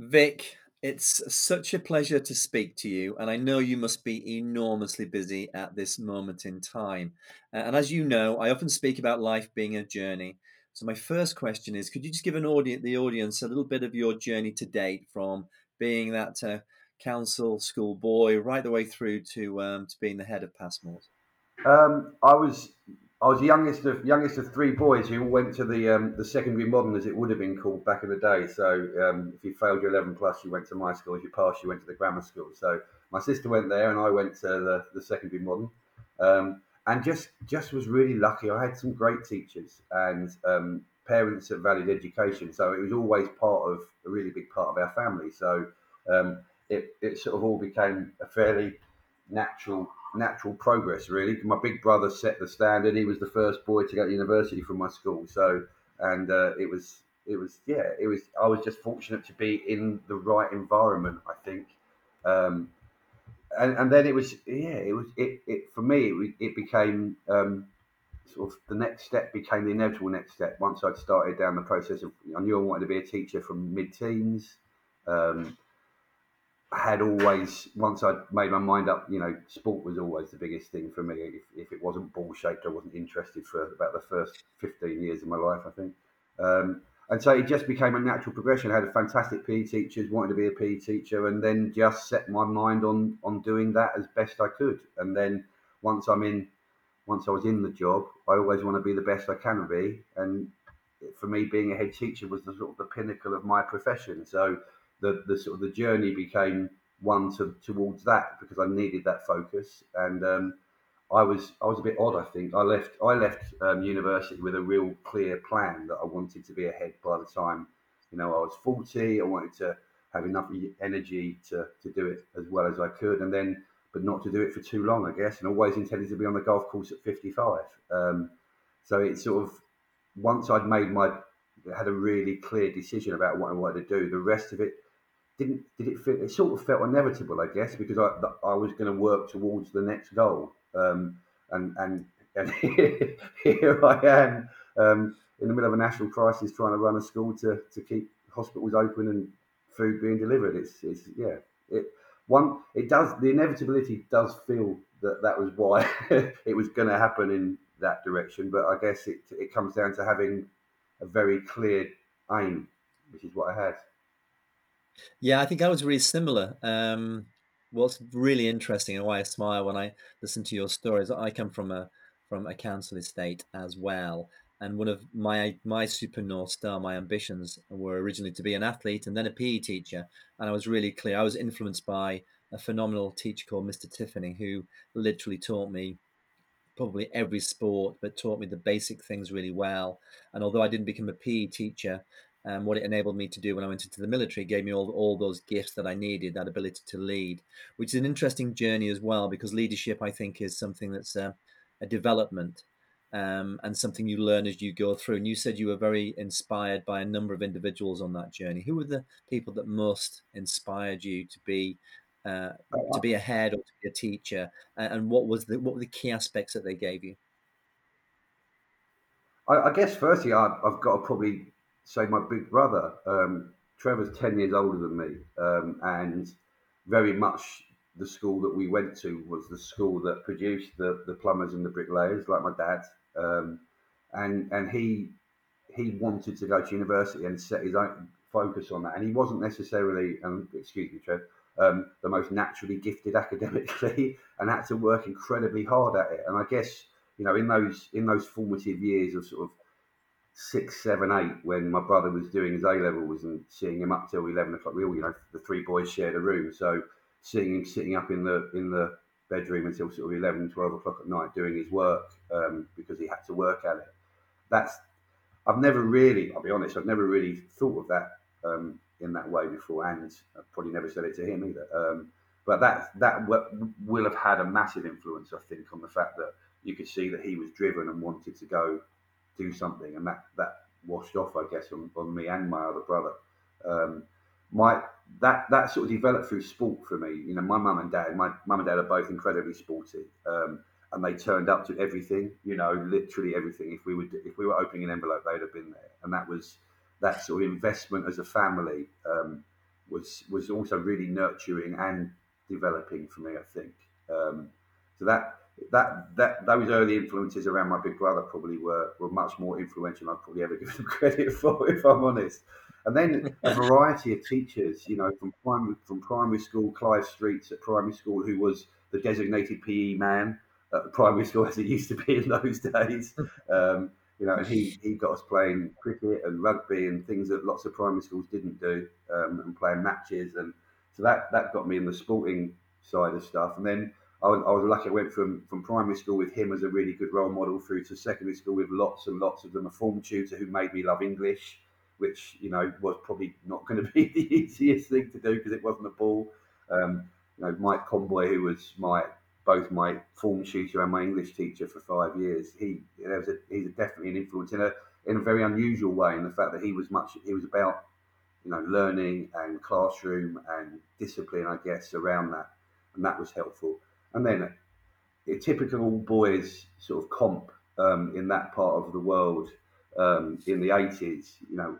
Vic, it's such a pleasure to speak to you, and I know you must be enormously busy at this moment in time. And as you know, I often speak about life being a journey. So my first question is, could you just give an audience, the audience, a little bit of your journey to date, from being that uh, council school boy right the way through to um, to being the head of Passmore? Um, I was I was the youngest of youngest of three boys who went to the um, the secondary modern, as it would have been called back in the day. So um, if you failed your 11 plus, you went to my school. If you passed, you went to the grammar school. So my sister went there, and I went to the, the secondary modern, um, and just just was really lucky. I had some great teachers and um, parents that valued education. So it was always part of a really big part of our family. So um, it it sort of all became a fairly natural natural progress, really. My big brother set the standard. He was the first boy to go to university from my school. So, and uh, it was, it was, yeah, it was. I was just fortunate to be in the right environment. I think, um, and and then it was, yeah, it was, it, it for me, it, it became um, sort of the next step became the inevitable next step. Once I'd started down the process of, I knew I wanted to be a teacher from mid-teens. Um, had always once I'd made my mind up, you know, sport was always the biggest thing for me. If, if it wasn't ball shaped, I wasn't interested for about the first fifteen years of my life, I think. Um, and so it just became a natural progression. I had a fantastic PE teachers, wanted to be a PE teacher, and then just set my mind on on doing that as best I could. And then once I'm in, once I was in the job, I always want to be the best I can be. And for me, being a head teacher was the sort of the pinnacle of my profession. So the, the sort of the journey became one to, towards that because I needed that focus. And um, I was I was a bit odd I think. I left I left um, university with a real clear plan that I wanted to be ahead by the time you know I was 40 I wanted to have enough energy to, to do it as well as I could and then but not to do it for too long I guess and always intended to be on the golf course at 55 um, so it sort of once I'd made my had a really clear decision about what I wanted to do the rest of it didn't did it feel it sort of felt inevitable, I guess, because I I was going to work towards the next goal, um, and and and here I am um, in the middle of a national crisis, trying to run a school to to keep hospitals open and food being delivered. It's it's yeah it one it does the inevitability does feel that that was why it was going to happen in that direction, but I guess it it comes down to having a very clear aim, which is what I had. Yeah, I think I was really similar. Um, what's really interesting and why I smile when I listen to your stories, I come from a from a council estate as well, and one of my my super north star, my ambitions were originally to be an athlete and then a PE teacher, and I was really clear. I was influenced by a phenomenal teacher called Mr. Tiffany, who literally taught me probably every sport, but taught me the basic things really well. And although I didn't become a PE teacher, um, what it enabled me to do when I went into the military gave me all, all those gifts that I needed, that ability to lead, which is an interesting journey as well, because leadership, I think, is something that's a, a development um, and something you learn as you go through. And you said you were very inspired by a number of individuals on that journey. Who were the people that most inspired you to be uh, to be a head or to be a teacher? And what was the what were the key aspects that they gave you? I, I guess firstly, I, I've got to probably say my big brother, um, Trevor's 10 years older than me, um, and very much the school that we went to was the school that produced the, the plumbers and the bricklayers, like my dad. Um, and and he he wanted to go to university and set his own focus on that. And he wasn't necessarily, um, excuse me, Trev, um, the most naturally gifted academically, and had to work incredibly hard at it. And I guess you know in those in those formative years of sort of six, seven, eight when my brother was doing his A levels and seeing him up till eleven o'clock. We all, you know, the three boys shared a room, so seeing him sitting up in the in the bedroom until sort of 11, 12 o'clock at night doing his work um, because he had to work at it. That's I've never really, I'll be honest, I've never really thought of that um, in that way before, and I've probably never said it to him either. Um, but that that will have had a massive influence, I think, on the fact that you could see that he was driven and wanted to go do something, and that that washed off, I guess, on, on me and my other brother. Um, my that that sort of developed through sport for me. You know, my mum and dad, my mum and dad are both incredibly sporty, um, and they turned up to everything. You know, literally everything. If we would if we were opening an envelope, they'd have been there, and that was that sort of investment as a family um, was was also really nurturing and developing for me. I think um, so that that that those early influences around my big brother probably were were much more influential than I'd probably ever given them credit for, if I'm honest. And then a variety of teachers, you know, from primary from primary school, Clive Streets at primary school, who was the designated PE man at the primary school as it used to be in those days. Um, you know, and he, he got us playing cricket and rugby and things that lots of primary schools didn't do, um, and playing matches, and so that that got me in the sporting side of stuff. And then I was, I was lucky. I went from from primary school with him as a really good role model through to secondary school with lots and lots of them. A form tutor who made me love English, which you know was probably not going to be the easiest thing to do because it wasn't a ball. Um, you know, Mike Conboy, who was my both my form tutor and my English teacher for five years. He was a, he's definitely an influence in a in a very unusual way in the fact that he was much he was about you know learning and classroom and discipline, I guess, around that, and that was helpful. And then a typical boys sort of comp um, in that part of the world um, in the eighties, you know,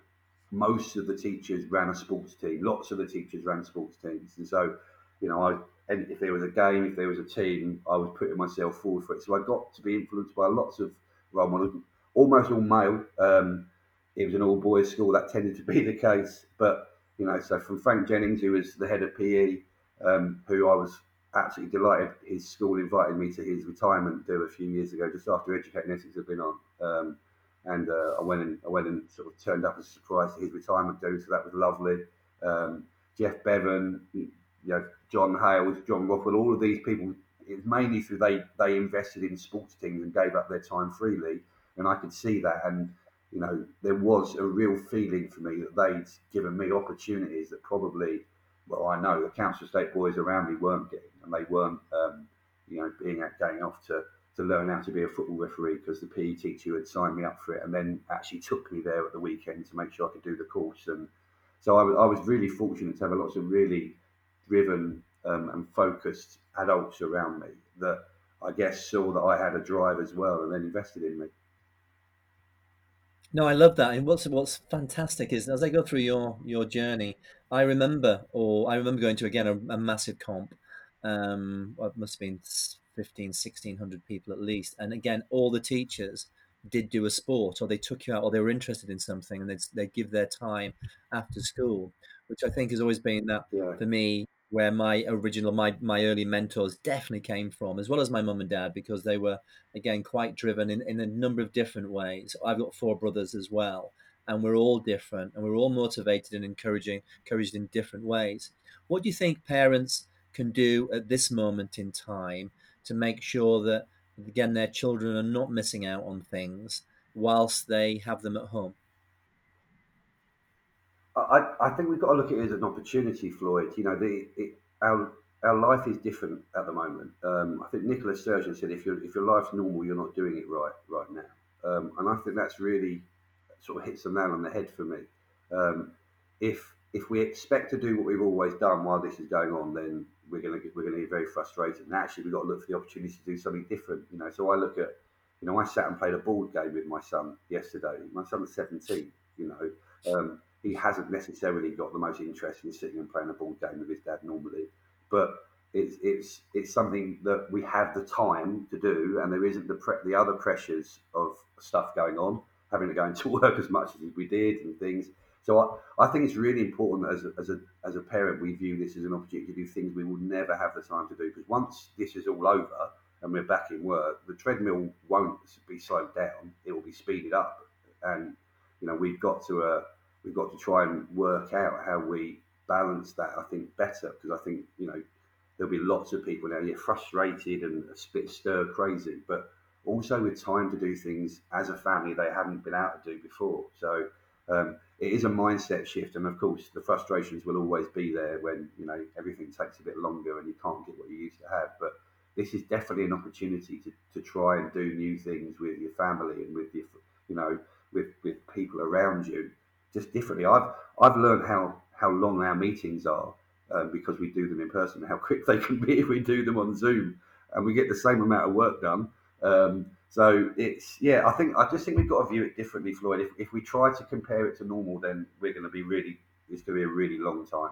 most of the teachers ran a sports team. Lots of the teachers ran sports teams, and so you know, I and if there was a game, if there was a team, I was putting myself forward for it. So I got to be influenced by lots of role models, almost all male. Um, it was an all boys school, that tended to be the case. But, you know, so from Frank Jennings, who was the head of PE, um, who I was absolutely delighted his school invited me to his retirement do a few years ago, just after Educating Essex had been on. Um, and uh, I went and I went and sort of turned up as a surprise to his retirement do, so that was lovely. Um, Jeff Bevan, you know, John Hales, John Rothwell, all of these people, it's mainly through they they invested in sports teams and gave up their time freely, and I could see that, and you know there was a real feeling for me that they'd given me opportunities that probably, well, I know the council estate boys around me weren't getting, and they weren't, um, you know, being at going off to to learn how to be a football referee because the PE teacher had signed me up for it, and then actually took me there at the weekend to make sure I could do the course and. So I, I was really fortunate to have a lots of really driven um, and focused adults around me that I guess saw that I had a drive as well and then invested in me. No, I love that. And what's what's fantastic is as I go through your your journey, I remember, or I remember going to again a, a massive comp. Um, it must have been 15, 1600 people at least, and again, all the teachers did do a sport, or they took you out, or they were interested in something, and they'd they give their time after school, which I think has always been that Yeah. for me where my original my my early mentors definitely came from as well as my mum and dad because they were again quite driven in, in a number of different ways. I've got four brothers as well and we're all different and we're all motivated and encouraging encouraged in different ways. What do you think parents can do at this moment in time to make sure that again their children are not missing out on things whilst they have them at home I, I think we've got to look at it as an opportunity, Floyd. You know, the it, our our life is different at the moment. Um, I think Nicholas Sturgeon said, "If your if your life's normal, you're not doing it right right now," um, and I think that's really sort of hits the nail on the head for me. Um, if if we expect to do what we've always done while this is going on, then we're going to we're going to get very frustrated. And actually, we've got to look for the opportunity to do something different. You know, so I look at, you know, I sat and played a board game with my son yesterday. My son's 17. You know, um, he hasn't necessarily got the most interest in sitting and playing a board game with his dad normally, but it's it's it's something that we have the time to do, and there isn't the pre- the other pressures of stuff going on, having to go into work as much as we did and things. So I, I think it's really important as a, as a as a parent we view this as an opportunity to do things we will never have the time to do because once this is all over and we're back in work, the treadmill won't be slowed down; it will be speeded up, and you know we've got to uh, we've got to try and work out how we balance that. I think better because I think you know there'll be lots of people now get frustrated and a bit stir crazy, but also with time to do things as a family they haven't been able to do before. So um, it is a mindset shift, and of course the frustrations will always be there when you know everything takes a bit longer and you can't get what you used to have. But this is definitely an opportunity to, to try and do new things with your family and with your you know with with people around you just differently. I've I've learned how how long our meetings are um, because we do them in person, how quick they can be if we do them on Zoom, and we get the same amount of work done. Um, so it's yeah, I think I just think we've got to view it differently, Floyd. If, if we try to compare it to normal, then we're going to be really it's going to be a really long time.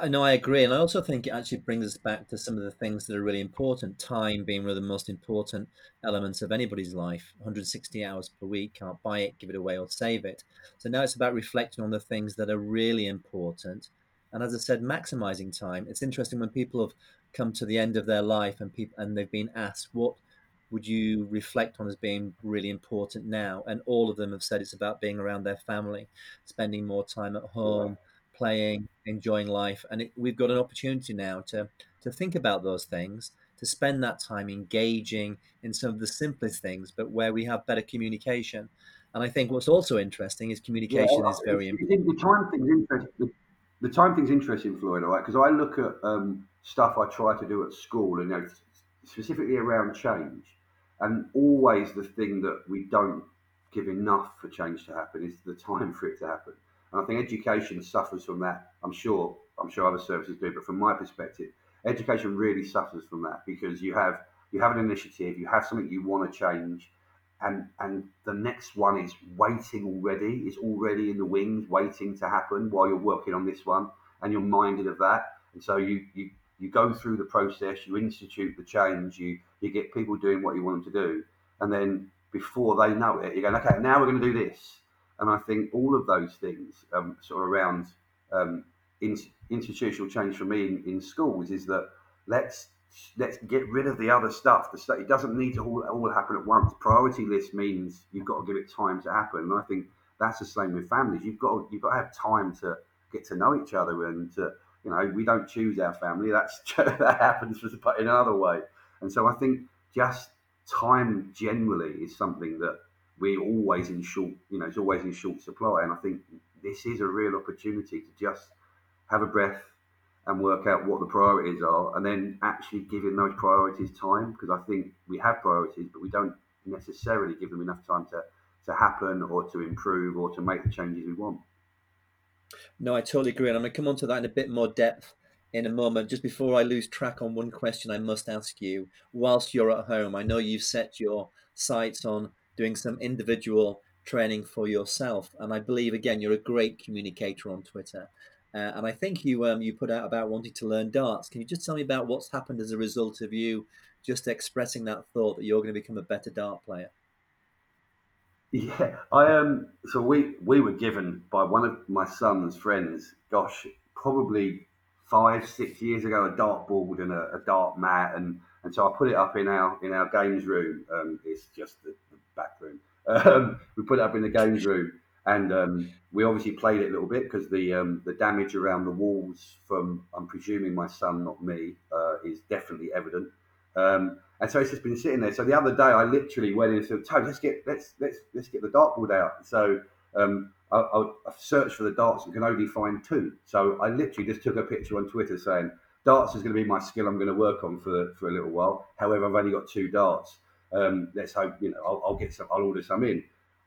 I know I agree, and I also think it actually brings us back to some of the things that are really important. Time being one of the most important elements of anybody's life. 160 hours per week, can't buy it, give it away, or save it. So now it's about reflecting on the things that are really important, and as I said, maximizing time. It's interesting when people have come to the end of their life and people and they've been asked what would you reflect on as being really important now, and all of them have said it's about being around their family, spending more time at home. Playing, enjoying life, and it, we've got an opportunity now to to think about those things, to spend that time engaging in some of the simplest things, but where we have better communication. And I think what's also interesting is communication yeah, is very important. The time thing's interesting. The, the time thing's interesting, Floyd, all right? Because I look at um, stuff I try to do at school, and you know, specifically around change, and always the thing that we don't give enough for change to happen is the time for it to happen. And I think education suffers from that. I'm sure I'm sure other services do, but from my perspective, education really suffers from that because you have you have an initiative, you have something you want to change, and and the next one is waiting already, is already in the wings, waiting to happen while you're working on this one, and you're minded of that. And so you you you go through the process, you institute the change, you you get people doing what you want them to do, and then before they know it, you're going, okay, now we're going to do this and I think all of those things, um, sort of around um, in, institutional change for me in, in, schools, is that let's let's get rid of the other stuff. The it doesn't need to all, all happen at once. Priority list means you've got to give it time to happen, and I think that's the same with families. You've got to, you've got to have time to get to know each other, and to, you know we don't choose our family. That's that happens in another way, and so I think just time generally is something that we're always in short, you know, it's always in short supply. And I think this is a real opportunity to just have a breath and work out what the priorities are, and then actually giving those priorities time. Because I think we have priorities, but we don't necessarily give them enough time to to happen or to improve or to make the changes we want. No, I totally agree, and I'm going to come on to that in a bit more depth in a moment. Just before I lose track on one question, I must ask you: whilst you're at home, I know you've set your sights on doing some individual training for yourself. And I believe again you're a great communicator on Twitter. Uh, and I think you um, you put out about wanting to learn darts. Can you just tell me about what's happened as a result of you just expressing that thought that you're going to become a better dart player? Yeah, I um. So we we were given by one of my son's friends. Gosh, probably five six years ago, a dartboard and a, a dart mat, and and so I put it up in our in our games room. Um, it's just the, back room. Um, we put it up in the games room, and um, we obviously played it a little bit because the um, the damage around the walls from I'm presuming my son, not me, uh, is definitely evident. Um, and so it's just been sitting there. So the other day, I literally went in and said, "Tony, let's get let's let's let's get the dartboard out." So um, I, I, searched for the darts and can only find two. So I literally just took a picture on Twitter saying, "Darts is going to be my skill. I'm going to work on for for a little while. However, I've only got two darts." Um, let's hope you know I'll, I'll, get some. I'll order some in.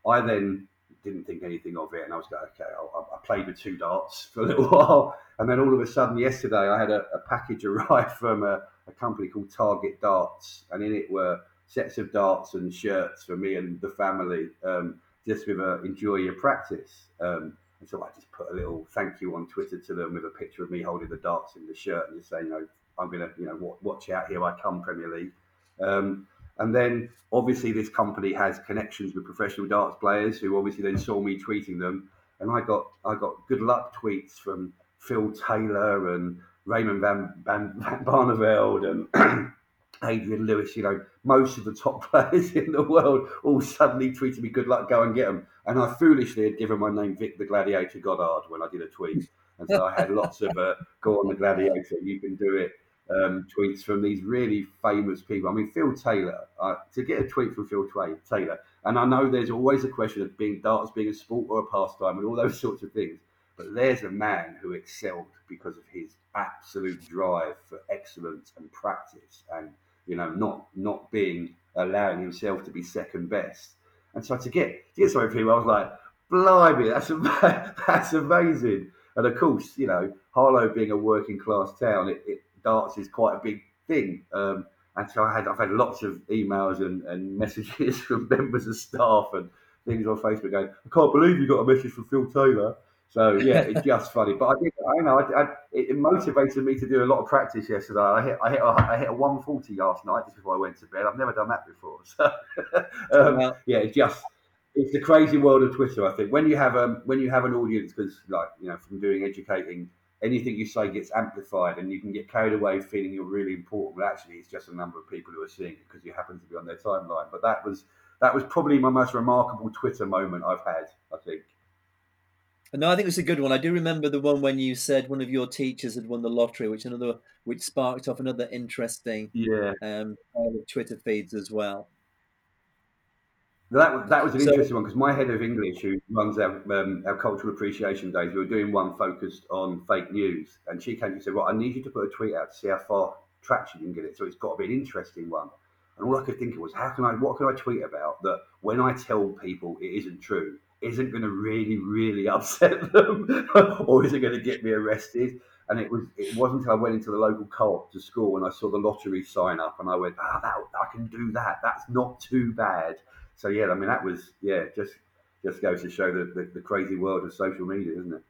I then didn't think anything of it, and I was going, okay. I'll, i played with two darts for a little while, and then all of a sudden, yesterday, I had a, a package arrive from a, a, company called Target Darts, and in it were sets of darts and shirts for me and the family, um, just with a enjoy your practice. Um, so I just put a little thank you on Twitter to them with a picture of me holding the darts in the shirt and just saying, you know, I'm gonna, you know, watch out here I come Premier League. Um, and then obviously this company has connections with professional darts players who obviously then saw me tweeting them. And I got I got good luck tweets from Phil Taylor and Raymond Van, Van, Van Barneveld and Adrian Lewis, you know, most of the top players in the world all suddenly tweeted me good luck, go and get them. And I foolishly had given my name Vic the Gladiator Goddard when I did a tweet. And so I had lots of uh, go on the Gladiator, you can do it um, tweets from these really famous people. I mean, Phil Taylor, uh, to get a tweet from Phil Taylor, and I know there's always a question of being darts being a sport or a pastime and all those sorts of things, but there's a man who excelled because of his absolute drive for excellence and practice, and you know, not not being allowing himself to be second best. And so to get to get something from I was like, blimey, that's that's amazing. And of course, you know, Harlow being a working class town, it, it darts is quite a big thing. Um, and so I had I've had lots of emails and, and messages from members of staff and things on Facebook going, I can't believe you got a message from Phil Taylor. So yeah, it's just funny. But I did, I know, I, I, it motivated me to do a lot of practice yesterday. I hit, I hit, a, I hit a 140 last night just before I went to bed. I've never done that before. So um, well, yeah, it's just it's the crazy world of Twitter. I think when you have um when you have an audience, because like you know from doing educating, anything you say gets amplified, and you can get carried away feeling you're really important. But actually, it's just a number of people who are seeing it because you happen to be on their timeline. But that was that was probably my most remarkable Twitter moment I've had. I think. No, I think it's a good one. I do remember the one when you said one of your teachers had won the lottery, which another which sparked off another interesting yeah um, Twitter feeds as well. That that was an so, interesting one because my head of English, who runs our um, our cultural appreciation days, we were doing one focused on fake news, and she came and said, "Well, I need you to put a tweet out to see how far traction you can get it. So it's got to be an interesting one." And all I could think of was, how can I, what can I tweet about that when I tell people it isn't true, isn't going to really, really upset them, or is it going to get me arrested? And it was, it wasn't until I went into the local co-op to school and I saw the lottery sign up, and I went, ah, that, I can do that. That's not too bad. So yeah, I mean, that was, yeah, just, just goes to show the, the, the crazy world of social media, isn't it?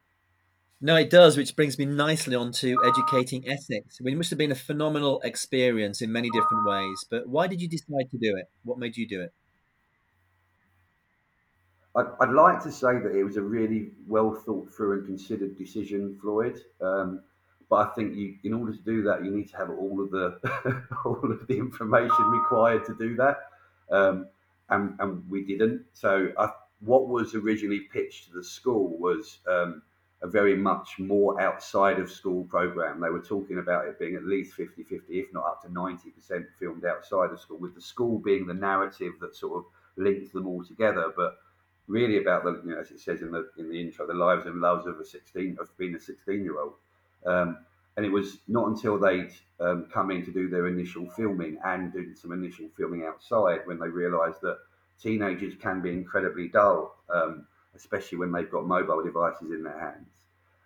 No, it does, which brings me nicely on to Educating Essex. It must have been a phenomenal experience in many different ways, but why did you decide to do it? What made you do it? I'd, I'd like to say that it was a really well thought through and considered decision, Floyd. Um, but I think you, in order to do that, you need to have all of the all of the information required to do that, um, and, and we didn't. So, I, what was originally pitched to the school was um, a very much more outside of school program. They were talking about it being at least 50 50, if not up to 90% filmed outside of school, with the school being the narrative that sort of links them all together. But really about the, you know, as it says in the in the intro, the lives and loves of a 16 of being a 16 year old. Um, and it was not until they'd um, come in to do their initial filming and doing some initial filming outside when they realised that teenagers can be incredibly dull. Um, especially when they've got mobile devices in their hands.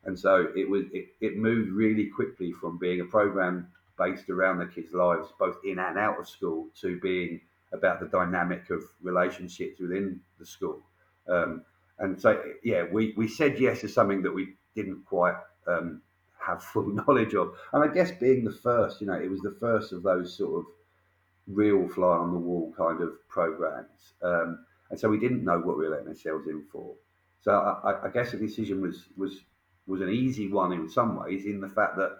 And so it was it, it moved really quickly from being a program based around the kids' lives, both in and out of school, to being about the dynamic of relationships within the school. Um, and so, yeah, we, we said yes to something that we didn't quite um, have full knowledge of. And I guess being the first, you know, it was the first of those sort of real fly on the wall kind of programs. Um, and so we didn't know what we were letting ourselves in for. So I, I guess the decision was was was an easy one in some ways, in the fact that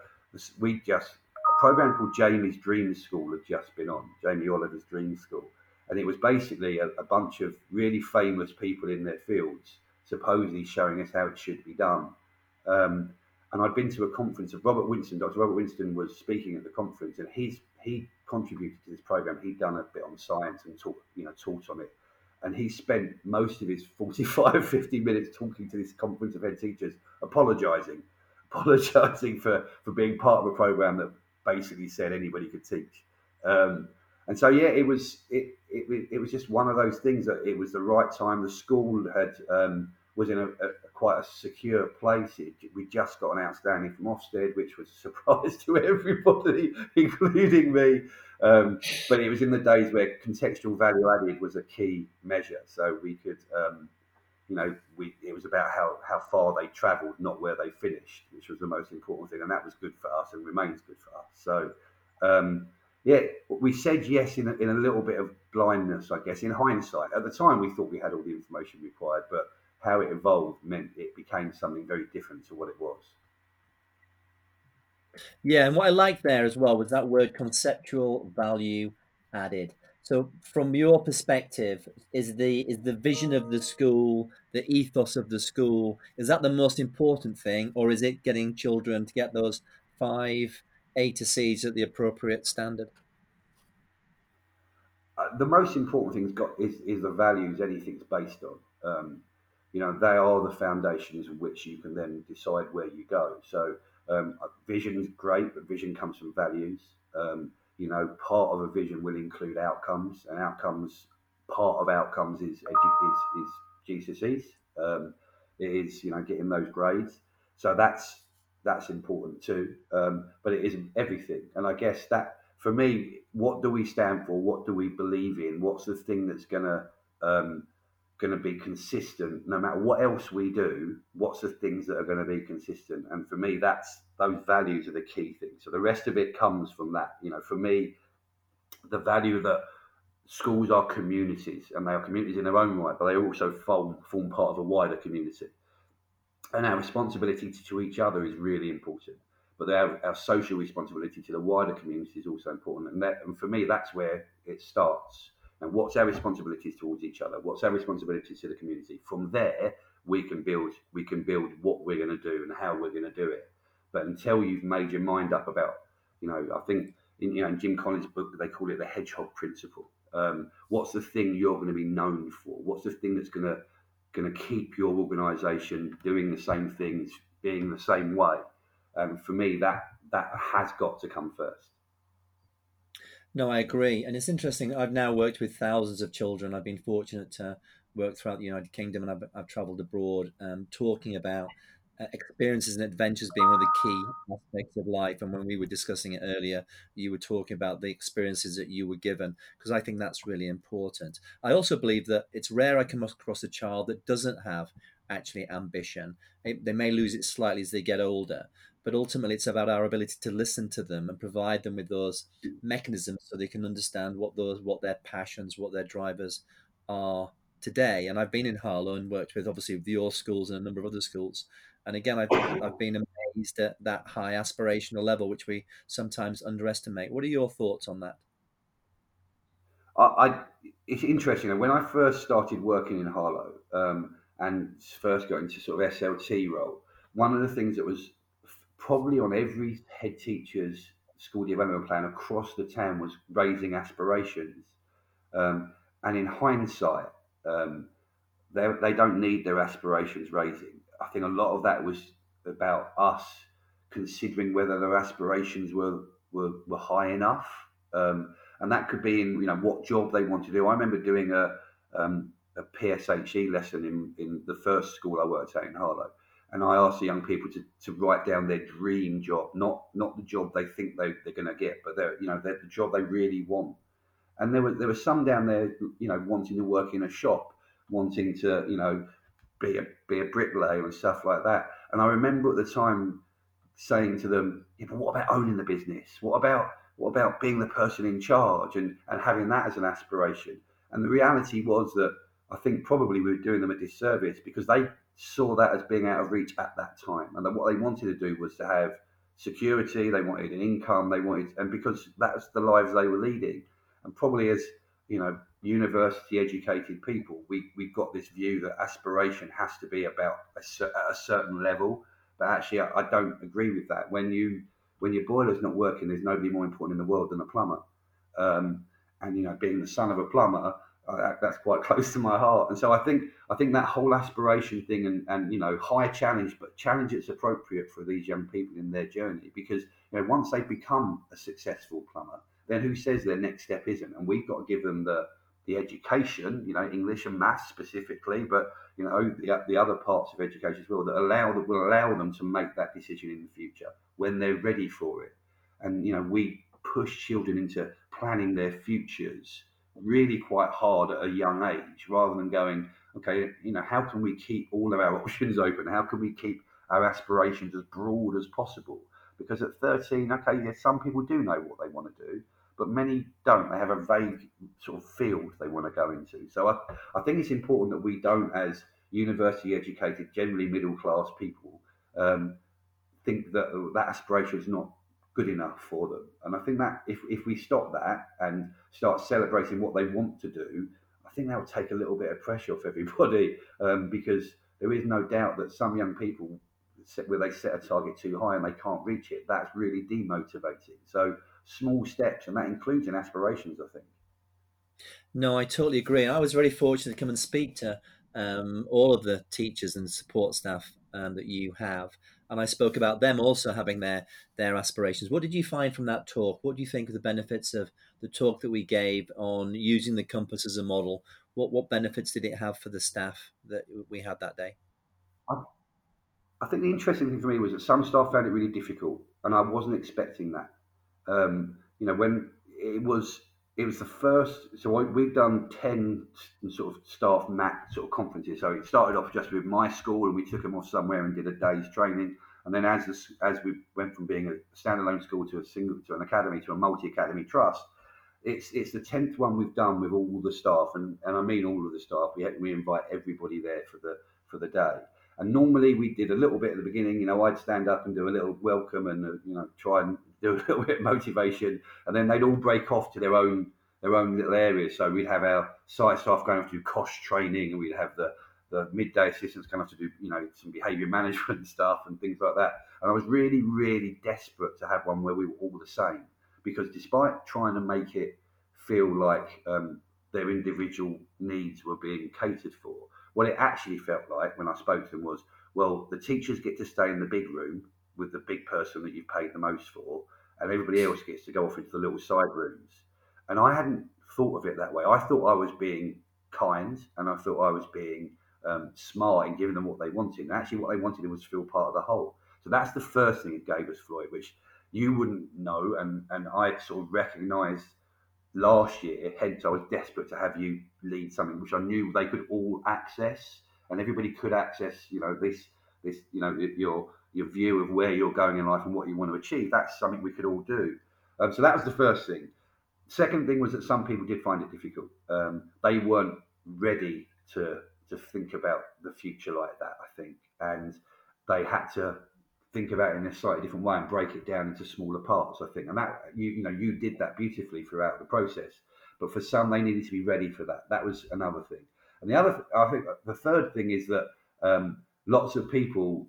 we just a program called Jamie's Dream School had just been on Jamie Oliver's Dream School, and it was basically a, a bunch of really famous people in their fields supposedly showing us how it should be done. Um, and I'd been to a conference of Robert Winston. Dr. Robert Winston was speaking at the conference, and he's he contributed to this program. He'd done a bit on science and taught you know taught on it and he spent most of his 45 50 minutes talking to this conference of head teachers apologizing apologizing for for being part of a program that basically said anybody could teach um, and so yeah it was it, it it was just one of those things that it was the right time the school had um, was in a, a, quite a secure place. It, we just got an outstanding from Ofsted, which was a surprise to everybody, including me. Um, but it was in the days where contextual value added was a key measure. So we could, um, you know, we, it was about how, how far they travelled, not where they finished, which was the most important thing. And that was good for us and remains good for us. So, um, yeah, we said yes in a, in a little bit of blindness, I guess, in hindsight. At the time, we thought we had all the information required, but how it evolved meant it became something very different to what it was. Yeah, and what I liked there as well was that word conceptual value added. So from your perspective, is the is the vision of the school, the ethos of the school, is that the most important thing, or is it getting children to get those five A to C's at the appropriate standard? Uh, the most important thing got is, is the values anything's based on. Um, you know, they are the foundations of which you can then decide where you go. So um, vision is great, but vision comes from values. Um, you know, part of a vision will include outcomes, and outcomes, part of outcomes is is, is GCSEs. Um, it is you know getting those grades. So that's that's important too. Um, but it isn't everything, and I guess that for me, what do we stand for? What do we believe in? What's the thing that's to um, to be consistent no matter what else we do what's the things that are to be consistent and for me that's those values are the key thing so the rest of it comes from that you know for me the value that schools are communities and they are communities in their own right but they also form, form part of a wider community and our responsibility to, to each other is really important. But our, our social responsibility to the wider community is also important. And, that, and for me that's where it starts. And what's our responsibilities towards each other? What's our responsibilities to the community? From there we can build we can build what we're going to do and how we're going to do it. But until you've made your mind up about you know i think in, you know, in jim collins book they call it the hedgehog principle. Um, what's the thing you're going to be known for? What's the thing that's going to going to keep your organization doing the same things being the same way um, for me that that has got to come first no, I agree. And it's interesting. I've now worked with thousands of children. I've been fortunate to work throughout the United Kingdom and I've, I've traveled abroad um, talking about Uh, experiences and adventures being one of the key aspects of life. And when we were discussing it earlier, you were talking about the experiences that you were given, because I think that's really important. I also believe that it's rare I come across a child that doesn't have actually ambition. It, they may lose it slightly as they get older, but ultimately it's about our ability to listen to them and provide them with those mechanisms so they can understand what those what their passions what their drivers are today and i've been in harlow and worked with obviously with your schools and a number of other schools and again i've, I've been amazed at that high aspirational level which we sometimes underestimate. What are your thoughts on that? I, I it's interesting. When i first started working in harlow um, and first got into sort of slt role one of the things that was probably on every head teacher's school development plan across the town was raising aspirations. Um, and in hindsight, um, they, they don't need their aspirations raising. I think a lot of that was about us considering whether their aspirations were, were, were high enough. Um, and that could be in, you know, what job they want to do. I remember doing a, um, a PSHE lesson in, in the first school I worked at in Harlow and I ask the young people to, to write down their dream job, not not the job they think they, they're going to get, but they're you know they're the job they really want. And there were there were some down there, you know, wanting to work in a shop, wanting to you know be a be a bricklayer and stuff like that. And I remember at the time saying to them, yeah, but what about owning the business? What about what about being the person in charge and, and having that as an aspiration? And the reality was that I think probably we were doing them a disservice because they saw that as being out of reach at that time. And what they wanted to do was to have security, they wanted an income, they wanted, and because that's the lives they were leading. And probably as, you know, university educated people, we, we've got this view that aspiration has to be about a, a certain level. But actually, I, I don't agree with that. When you when your boiler's not working, there's nobody more important in the world than a plumber. Um, and you know, being the son of a plumber, uh, that's quite close to my heart. And so I think I think that whole aspiration thing and, and you know high challenge, but challenge that's appropriate for these young people in their journey because you know once they become a successful plumber, then who says their next step isn't? And we've got to give them the the education, you know, English and maths specifically, but you know the, the other parts of education as well that allow that will allow them to make that decision in the future when they're ready for it. And you know we push children into planning their futures really quite hard at a young age rather than going, okay, you know, how can we keep all of our options open? How can we keep our aspirations as broad as possible? Because at 13, okay, yes, some people do know what they want to do, but many don't. They have a vague sort of field they want to go into. So I, I think it's important that we don't, as university educated, generally middle class people, um, think that that aspiration is not good enough for them. And I think that if, if we stop that and start celebrating what they want to do, I think that will take a little bit of pressure off everybody um, because there is no doubt that some young people, where they set a target too high and they can't reach it, that's really demotivating. So small steps, and that includes in aspirations, I think. No, I totally agree. I was very fortunate to come and speak to um, all of the teachers and support staff um, that you have and I spoke about them also having their their aspirations. What did you find from that talk? What do you think of the benefits of the talk that we gave on using the compass as a model? What what benefits did it have for the staff that we had that day? I, I think the interesting thing for me was that some staff found it really difficult, and I wasn't expecting that. Um, you know, when it was it was the first. So we've done ten sort of staff mat sort of conferences. So it started off just with my school, and we took them off somewhere and did a day's training. And then as as we went from being a standalone school to a single to an academy to a multi academy trust, it's it's the tenth one we've done with all the staff, and, and I mean all of the staff. We we invite everybody there for the for the day. And normally we did a little bit at the beginning. You know, I'd stand up and do a little welcome and uh, you know try and do a little bit of motivation, and then they'd all break off to their own their own little areas. So we'd have our site staff going off to do COSHH training, and we'd have the the midday assistants coming off to do you know some behaviour management stuff and things like that. And I was really really desperate to have one where we were all the same because despite trying to make it feel like um, their individual needs were being catered for, what it actually felt like when I spoke to them was, well, the teachers get to stay in the big room with the big person that you've paid the most for, and everybody else gets to go off into the little side rooms. And I hadn't thought of it that way. I thought I was being kind and I thought I was being um, smart in giving them what they wanted. And actually, what they wanted was to feel part of the whole. So that's the first thing it gave us, Floyd, which you wouldn't know. And, and I sort of recognized last year, hence I was desperate to have you lead something which I knew they could all access and everybody could access, you know, this, this, you know, your, your view of where you're going in life and what you want to achieve. That's something we could all do. Um, so that was the first thing. Second thing was that some people did find it difficult. Um, they weren't ready to to think about the future like that. I think, and they had to think about it in a slightly different way and break it down into smaller parts. I think, and that you you know you did that beautifully throughout the process. But for some, they needed to be ready for that. That was another thing. And the other, I think, the third thing is that um, lots of people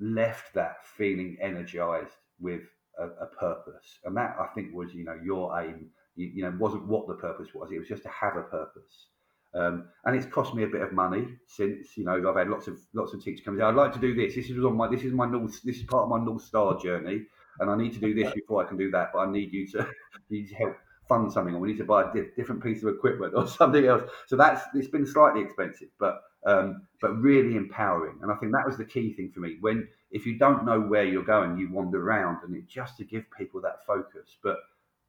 left that feeling energized with a, a, purpose, and that I think was you know your aim. You, you know, wasn't what the purpose was. It was just to have a purpose. Um, and it's cost me a bit of money since you know I've had lots of lots of teachers come. I'd like to do this. This is on my this is my north. This is part of my north star journey, and I need to do this before I can do that. But I need you to need to help fund something, or we need to buy a different piece of equipment or something else. So that's it's been slightly expensive, but um, but really empowering. And I think that was the key thing for me. When if you don't know where you're going, you wander around, and it just to give people that focus. But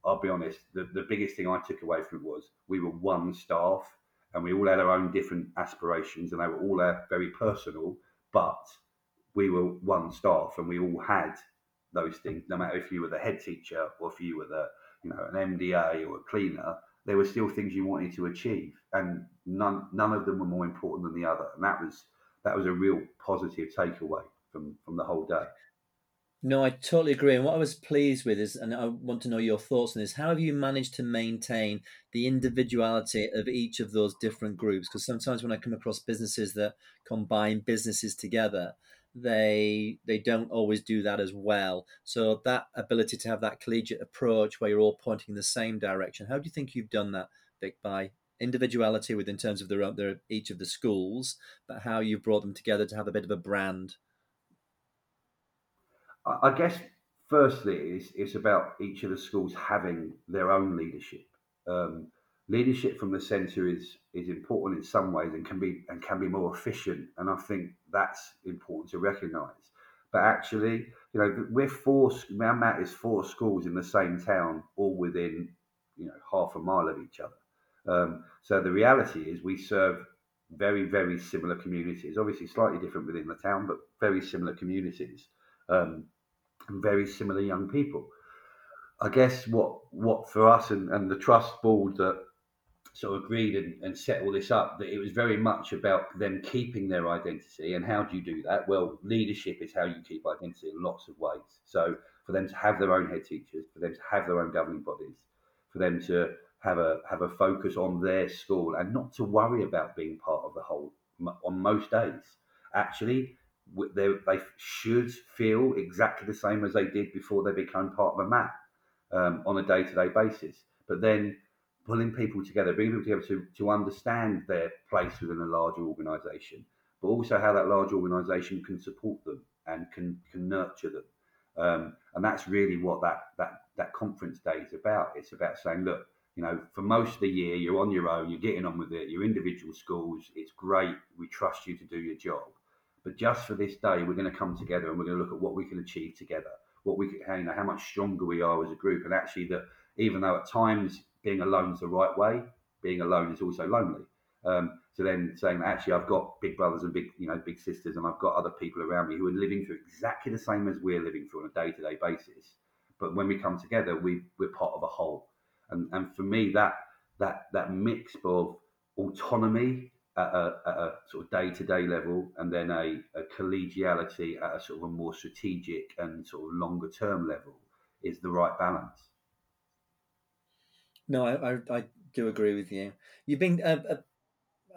I'll be honest, the, the biggest thing I took away from it was we were one staff and we all had our own different aspirations, and they were all uh, very personal. But we were one staff, and we all had those things. No matter if you were the head teacher or if you were the you know an MDA or a cleaner, there were still things you wanted to achieve, and none none of them were more important than the other. And that was that was a real positive takeaway from from the whole day. No, I totally agree. And what I was pleased with is, and I want to know your thoughts on this, how have you managed to maintain the individuality of each of those different groups? Because sometimes when I come across businesses that combine businesses together, they they don't always do that as well. So that ability to have that collegiate approach where you're all pointing in the same direction, how do you think you've done that, Vic, by individuality within terms of their, their each of the schools, but how you've brought them together to have a bit of a brand? I guess firstly, it's, it's about each of the schools having their own leadership. Um, leadership from the centre is is important in some ways and can be and can be more efficient, and I think that's important to recognise. But actually, you know, we're four. Our mat is four schools in the same town, all within you know half a mile of each other. Um, so the reality is, we serve very very similar communities. Obviously, slightly different within the town, but very similar communities. Um, and very similar young people. I guess what what for us and, and the trust board that sort of agreed and, and set all this up that it was very much about them keeping their identity. And how do you do that? Well leadership is how you keep identity in lots of ways. So for them to have their own head teachers for them to have their own governing bodies for them to have a have a focus on their school and not to worry about being part of the whole on most days. Actually they, they should feel exactly the same as they did before they became part of a mat um, on a day to day basis. But then pulling people together, bringing people together to, to understand their place within a larger organisation, but also how that large organisation can support them and can, can nurture them. Um, and that's really what that, that, that conference day is about. It's about saying, look, you know, for most of the year, you're on your own, you're getting on with it, you're individual schools, it's great, we trust you to do your job. But just for this day, we're going to come together and we're going to look at what we can achieve together, what we can, you know, how much stronger we are as a group, and actually that even though at times being alone is the right way. Being alone is also lonely. Um, so then saying actually I've got big brothers and big you know big sisters and I've got other people around me who are living through exactly the same as we're living through on a day to day basis. But when we come together, we we're part of a whole. And and for me that that that mix of autonomy at a, at a sort of day to day level and then a, a collegiality at a sort of a more strategic and sort of longer term level is the right balance. No, I, I, I do agree with you. You've been uh, uh,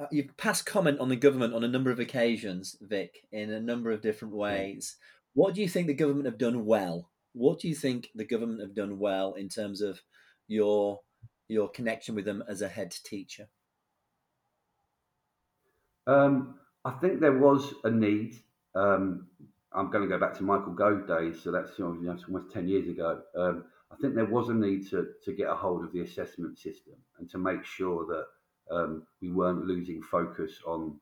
uh, you've passed comment on the government on a number of occasions, Vic, in a number of different ways. Yeah. What do you think the government have done well? What do you think the government have done well in terms of your your connection with them as a head teacher? Um, I think there was a need. Um, I'm going to go back to Michael Gove days, so that's you know, almost 10 years ago. Um, I think there was a need to, to get a hold of the assessment system and to make sure that um, we weren't losing focus on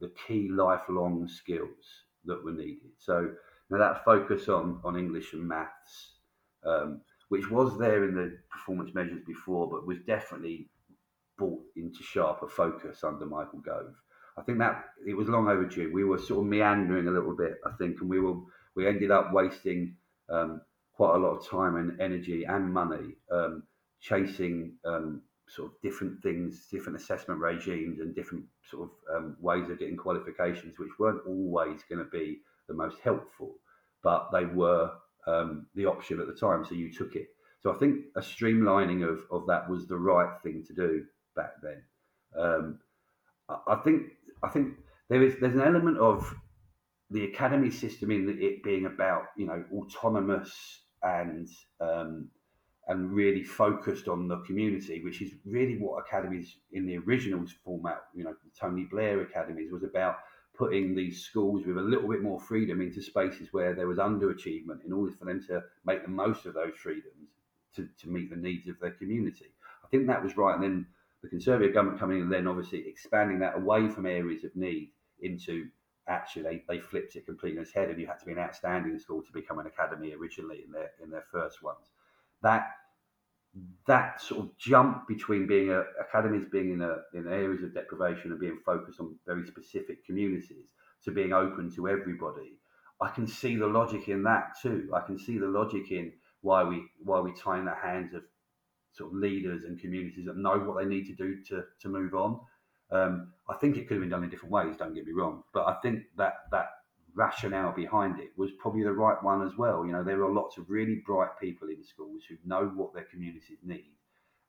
the key lifelong skills that were needed. So now that focus on, on English and maths, um, which was there in the performance measures before, but was definitely brought into sharper focus under Michael Gove. I think that it was long overdue. We were sort of meandering a little bit, I think, and we were we ended up wasting um, quite a lot of time and energy and money um, chasing um, sort of different things, different assessment regimes, and different sort of um, ways of getting qualifications, which weren't always going to be the most helpful, but they were um, the option at the time, so you took it. So I think a streamlining of, of that was the right thing to do back then. Um, I think I think there is there's an element of the academy system in it being about you know autonomous and um, and really focused on the community, which is really what academies in the original format, you know, Tony Blair academies was about putting these schools with a little bit more freedom into spaces where there was underachievement in order for them to make the most of those freedoms to, to meet the needs of their community. I think that was right. And then the Conservative government coming in and then obviously expanding that away from areas of need into actually they, they flipped it completely on its head and you had to be an outstanding school to become an academy originally in their in their first ones. That that sort of jump between being a, academies being in a in areas of deprivation and being focused on very specific communities to being open to everybody, I can see the logic in that too. I can see the logic in why we why we tie in the hands of sort of leaders and communities that know what they need to do to to move on. Um, I think it could have been done in different ways. Don't get me wrong, but I think that that rationale behind it was probably the right one as well. You know, there are lots of really bright people in schools who know what their communities need,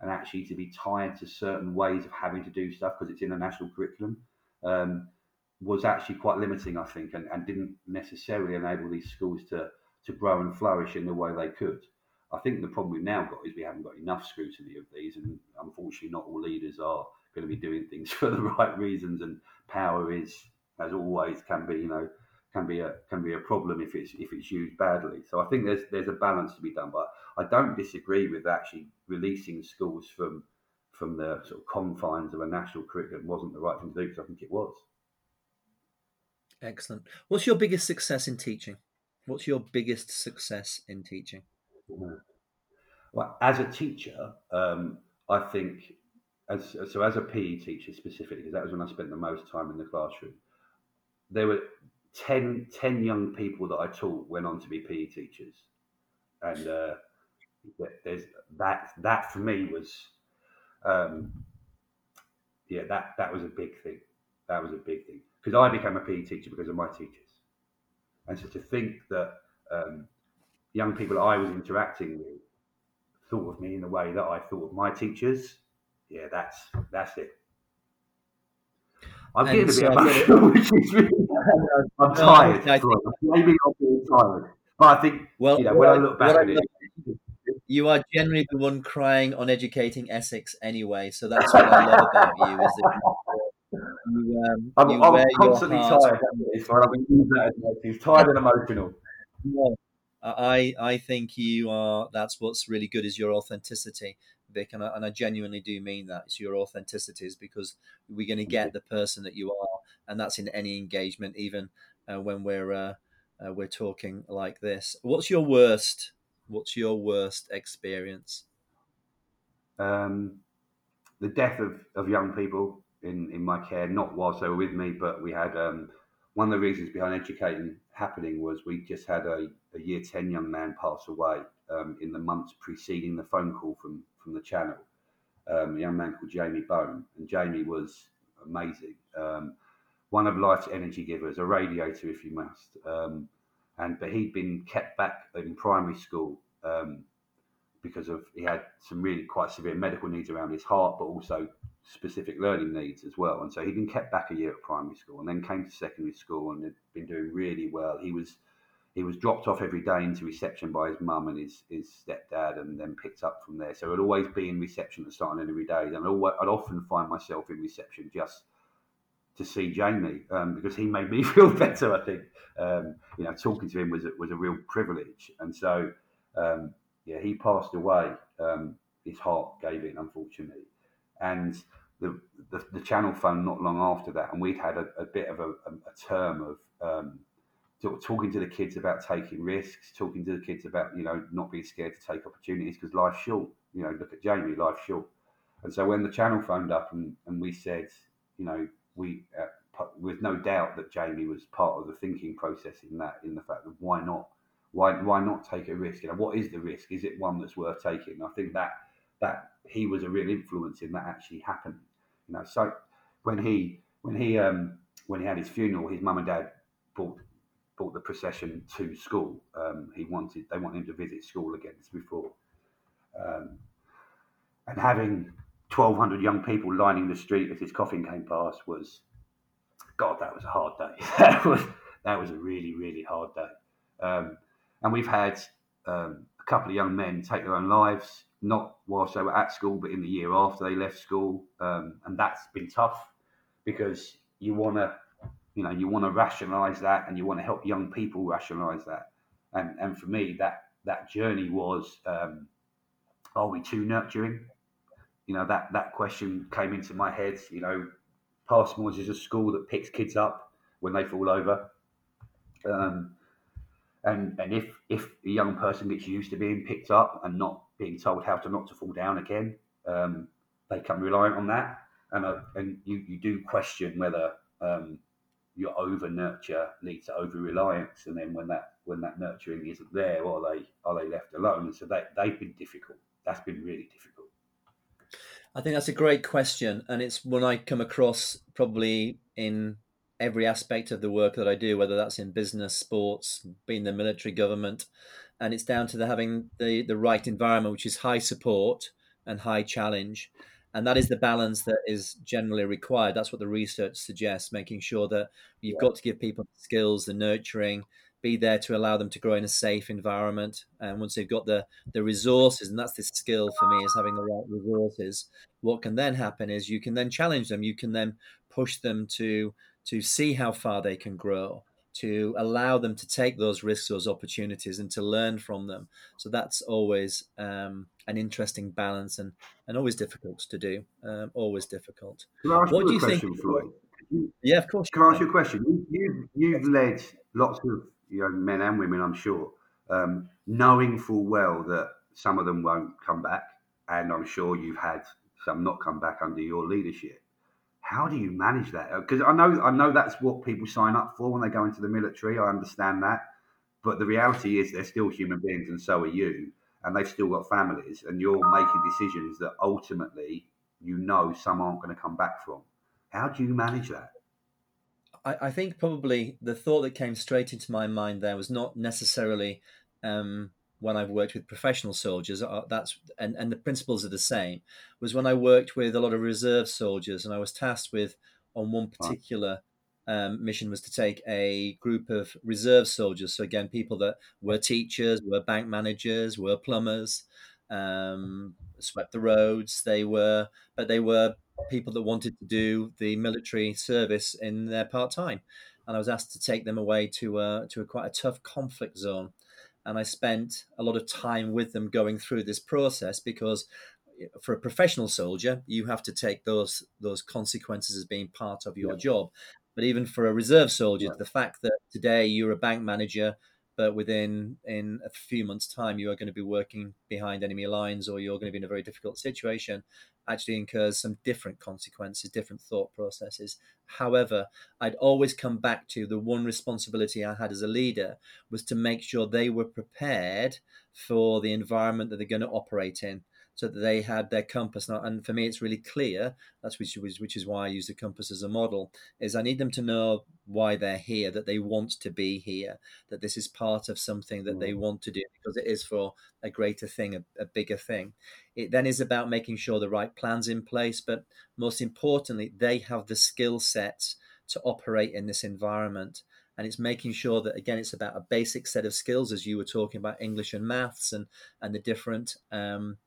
and actually to be tied to certain ways of having to do stuff because it's in the national curriculum um, was actually quite limiting, I think, and, and didn't necessarily enable these schools to to grow and flourish in the way they could. I think the problem we've now got is we haven't got enough scrutiny of these, and unfortunately, not all leaders are going to be doing things for the right reasons. And power is, as always, can be, you know, can be a can be a problem if it's if it's used badly. So I think there's there's a balance to be done, but I don't disagree with actually releasing schools from from the sort of confines of a national curriculum wasn't the right thing to do because I think it was. Excellent. What's your biggest success in teaching? What's your biggest success in teaching? Well, as a teacher, um, I think as so as a PE teacher specifically, because that was when I spent the most time in the classroom. There were 10, 10 young people that I taught went on to be PE teachers, and uh, there's that. That for me was, um, yeah, that that was a big thing. That was a big thing because I became a PE teacher because of my teachers, and so to think that um, young people I was interacting with thought of me in the way that I thought of my teachers yeah, that's that's it. I'm getting a bit emotional, which is really. I'm tired. I think, Maybe I'm being tired, but I think well, you know when I look back at it. You are generally the one crying on educating Essex anyway, so that's what I love about you. Is that you, um, I'm, you I'm constantly tired. He's tired and emotional. Yeah. I I think you are. That's what's really good is your authenticity. Vic, and I, and I genuinely do mean that. It's your authenticities because we're going to get the person that you are, and that's in any engagement, even uh, when we're uh, uh, we're talking like this. What's your worst? What's your worst experience? um, the death of, of young people in, in my care, not whilst they were with me, but we had um, one of the reasons behind educating happening was we just had a, a year 10 young man pass away um, in the months preceding the phone call from, from the channel. Um, a young man called Jamie Bone. And Jamie was amazing. Um, one of life's energy givers, a radiator, if you must. Um, and but he'd been kept back in primary school um, because of he had some really quite severe medical needs around his heart, but also specific learning needs as well. And so he'd been kept back a year at primary school, and then came to secondary school and had been doing really well. He was he was dropped off every day into reception by his mum and his, his stepdad, and then picked up from there. So I'd always be in reception at the start and every day, and I'd, often find myself in reception just to see Jamie um, because he made me feel better. I think um, you know talking to him was a, was a real privilege, and so um, yeah, he passed away. Um, his heart gave in, unfortunately, and the, the, the channel phone not long after that, and we'd had a, a bit of a, a term of um, talking to the kids about taking risks, talking to the kids about you know not being scared to take opportunities because life's short. You know, look at Jamie, life's short. And so when the channel phoned up and, and we said, you know, we uh, with no doubt that Jamie was part of the thinking process in that, in the fact of why not, why why not take a risk? You know, what is the risk? Is it one that's worth taking? I think that that he was a real influence in that actually happening. You know, so when he when he um, when he had his funeral, his mum and dad brought brought the procession to school. Um, he wanted they wanted him to visit school again as before, um, and having 1,200 young people lining the street as his coffin came past was, God, that was a hard day. that was that was a really really hard day. Um, and we've had um, a couple of young men take their own lives, not whilst they were at school, but in the year after they left school, um, and that's been tough because you want to, you know, you want to rationalise that, and you want to help young people rationalise that. And and for me, that that journey was, um, are we too nurturing? you know that that question came into my head. You know, Passmore's is a school that picks kids up when they fall over, um, and and if if a young person gets used to being picked up and not being told how to not to fall down again, um, they come reliant on that, and uh, and you you do question whether um, your over nurture leads to over reliance, and then when that when that nurturing isn't there, are they are they left alone? So they they've been difficult. That's been really difficult. I think that's a great question, and it's one I come across probably in every aspect of the work that I do, whether that's in business, sports, being the military government, and it's down to the having the the right environment, which is high support and high challenge, and that is the balance that is generally required. That's what the research suggests, making sure that you've yeah. got to give people the skills, the nurturing, be there to allow them to grow in a safe environment. And once they've got the the resources, and that's the skill for me is having the right resources. What can then happen is you can then challenge them. You can then push them to to see how far they can grow, to allow them to take those risks, those opportunities, and to learn from them. So that's always um, an interesting balance and and always difficult to do. Um, always difficult. Can what do you think? Floyd? Yeah, of course. Can I ask you a question? You, you've led lots of you know, men and women, I'm sure, um, knowing full well that some of them won't come back, and I'm sure you've had some not come back under your leadership. How do you manage that? Because I know I know that's what people sign up for when they go into the military. I understand that, but the reality is they're still human beings, and so are you, and they've still got families, and you're making decisions that ultimately you know some aren't going to come back from. How do you manage that? I, I think probably the thought that came straight into my mind there was not necessarily um, when I've worked with professional soldiers. Uh, that's and, and the principles are the same. Was when I worked with a lot of reserve soldiers, and I was tasked with on one particular um, mission was to take a group of reserve soldiers. So again, people that were teachers, were bank managers, were plumbers, um, swept the roads. They were, but they were people that wanted to do the military service in their part time, and I was asked to take them away to a, to a quite a tough conflict zone, and I spent a lot of time with them going through this process because eh, for a professional soldier you have to take those those consequences as being part of your yeah. job but even for a reserve soldier the fact that today you're a bank manager but within in a few months' time, you are going to be working behind enemy lines, or you're going to be in a very difficult situation. Actually, incurs some different consequences, different thought processes. However, I'd always come back to the one responsibility I had as a leader was to make sure they were prepared for the environment that they're going to operate in so that they had their compass. Now, and for me, it's really clear. That's which was which is why I use the compass as a model. Is I need them to know why they're here, that they want to be here, that this is part of something that they mm. want to do because it is for a greater thing, a, a bigger thing. It then is about making sure the right plans in place, but most importantly, they have the skill sets to operate in this environment and it's making sure that again it's about a basic set of skills as you were talking about english and maths and and the different um,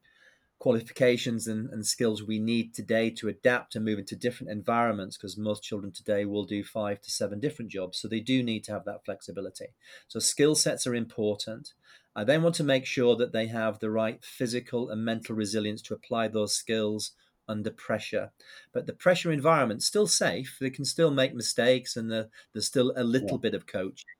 qualifications and, and skills we need today to adapt and move into different environments because most children today will do five to seven different jobs. So they do need to have that flexibility. So skill sets are important. I then want to make sure that they have the right physical and mental resilience to apply those skills under pressure. But the pressure environment's still safe. They can still make mistakes and the, there's still a little yeah. bit of coaching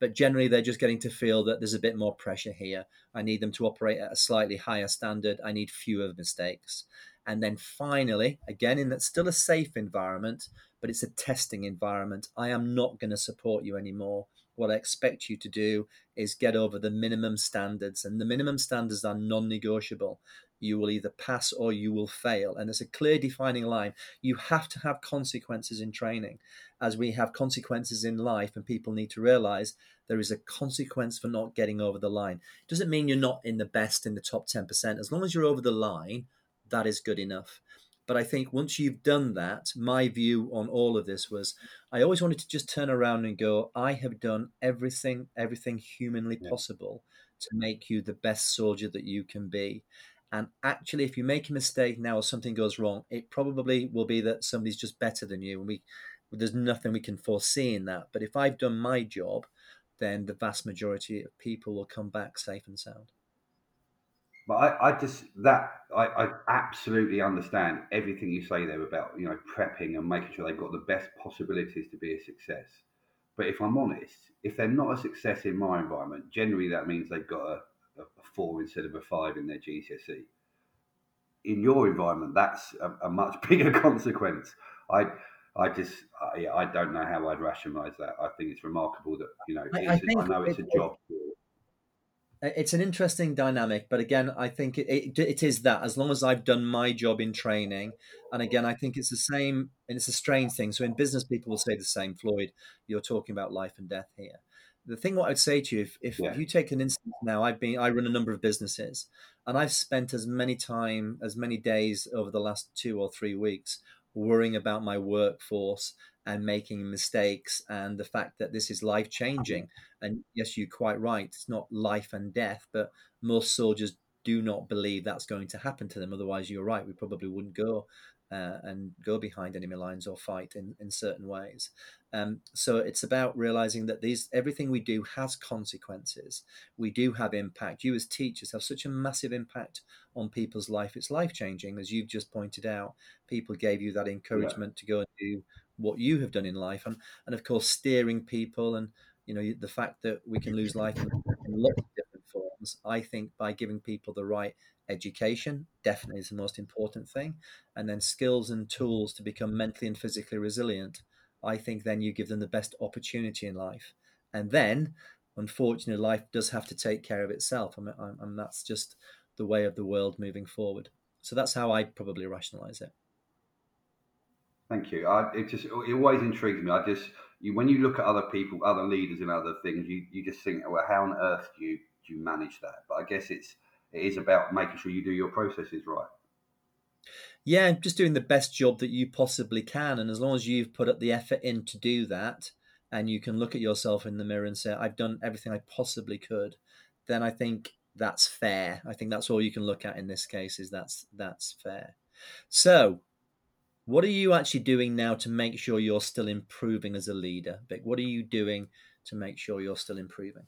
but generally they're just getting to feel that there's a bit more pressure here. I need them to operate at a slightly higher standard. I need fewer mistakes. And then finally, again, in that still a safe environment, but it's a testing environment, I am not going to support you anymore. What I expect you to do is get over the minimum standards, and the minimum standards are non negotiable. You will either pass or you will fail. And there's a clear defining line. You have to have consequences in training as we have consequences in life, and people need to realize there is a consequence for not getting over the line. It doesn't mean you're not in the best in the top 10%. As long as you're over the line, that is good enough. But I think once you've done that, my view on all of this was I always wanted to just turn around and go, I have done everything, everything humanly yeah. possible to make you the best soldier that you can be. And actually, if you make a mistake now or something goes wrong, it probably will be that somebody's just better than you. And we there's nothing we can foresee in that. But if I've done my job, then the vast majority of people will come back safe and sound. But I, I just that I, I, absolutely understand everything you say there about you know prepping and making sure they've got the best possibilities to be a success. But if I'm honest, if they're not a success in my environment, generally that means they've got a, a four instead of a five in their GCSE. In your environment, that's a, a much bigger consequence. I I just, I, I don't know how I'd rationalise that. I think it's remarkable that you know, I, I, I know it's it, a job. It's an interesting dynamic, but again, I think it, it, it is that as long as I've done my job in training, and again, I think it's the same, and it's a strange thing. So in business, people will say the same. Floyd, you're talking about life and death here. The thing what I'd say to you, if, if, yeah. if you take an instance now, I've been I run a number of businesses, and I've spent as many time as many days over the last two or three weeks worrying about my workforce and making mistakes and the fact that this is life changing. Mm-hmm. And yes, you're quite right. It's not life and death, but most soldiers do not believe that's going to happen to them. Otherwise, you're right. We probably wouldn't go uh, and go behind enemy lines or fight in, in certain ways. Um, so it's about realizing that these everything we do has consequences. We do have impact. You as teachers have such a massive impact on people's life. It's life changing, as you've just pointed out. People gave you that encouragement yeah. to go and do what you have done in life, and and of course steering people, and you know the fact that we can lose life in, lots of I think by giving people the right education definitely is the most important thing. And then skills and tools to become mentally and physically resilient i think then you give them the best opportunity in life. And then unfortunately life does have to take care of itself. And, and that's just the way of the world moving forward. So that's how i probably rationalize it. Thank you. I, it just it always intrigues me. I just you, when you look at other people other leaders and other things you, you just think well how on earth do you you manage that but i guess it's it is about making sure you do your processes right. Yeah, just doing the best job that you possibly can. And as long as you've put up the effort in to do that, and you can look at yourself in the mirror and say, I've done everything I possibly could, then I think that's fair. I think that's all you can look at in this case is that's that's fair. So what are you actually doing now to make sure you're still improving as a leader? Vic, what are you doing to make sure you're still improving?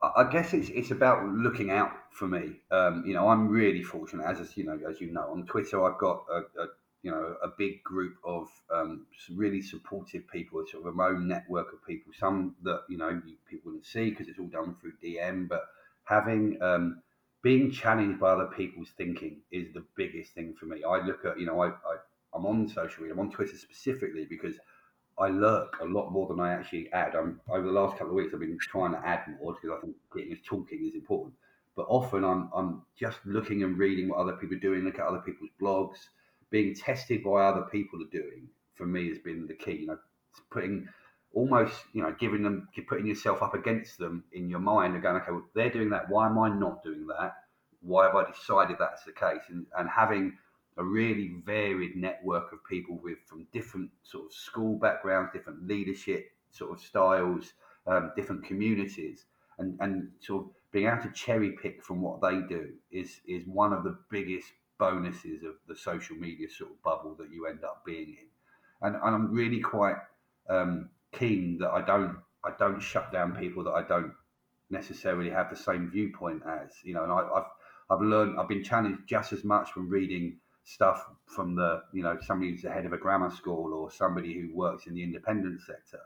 I guess it's it's about looking out for me. Um, you know, I'm really fortunate, as you know, as you know, on Twitter, I've got a, a you know a big group of um, really supportive people, sort of a own network of people. Some that you know people wouldn't see because it's all done through DM, but having um, being challenged by other people's thinking is the biggest thing for me. I look at you know I, I I'm on social media, I'm on Twitter specifically because I lurk a lot more than I actually add. I'm, over the last couple of weeks, I've been trying to add more because I think getting us talking is important. But often I'm, I'm just looking and reading what other people are doing, look at other people's blogs, being tested by other people are doing. For me, has been the key. You know, putting almost, you know, giving them, putting yourself up against them in your mind and going, okay, well, they're doing that. Why am I not doing that? Why have I decided that's the case? And, and having a really varied network of people with from different sort of school backgrounds, different leadership sort of styles, um, different communities, and and sort of being able to cherry pick from what they do is is one of the biggest bonuses of the social media sort of bubble that you end up being in, and, and I'm really quite um, keen that I don't I don't shut down people that I don't necessarily have the same viewpoint as you know, and I, I've I've learned I've been challenged just as much from reading stuff from the you know somebody who's the head of a grammar school or somebody who works in the independent sector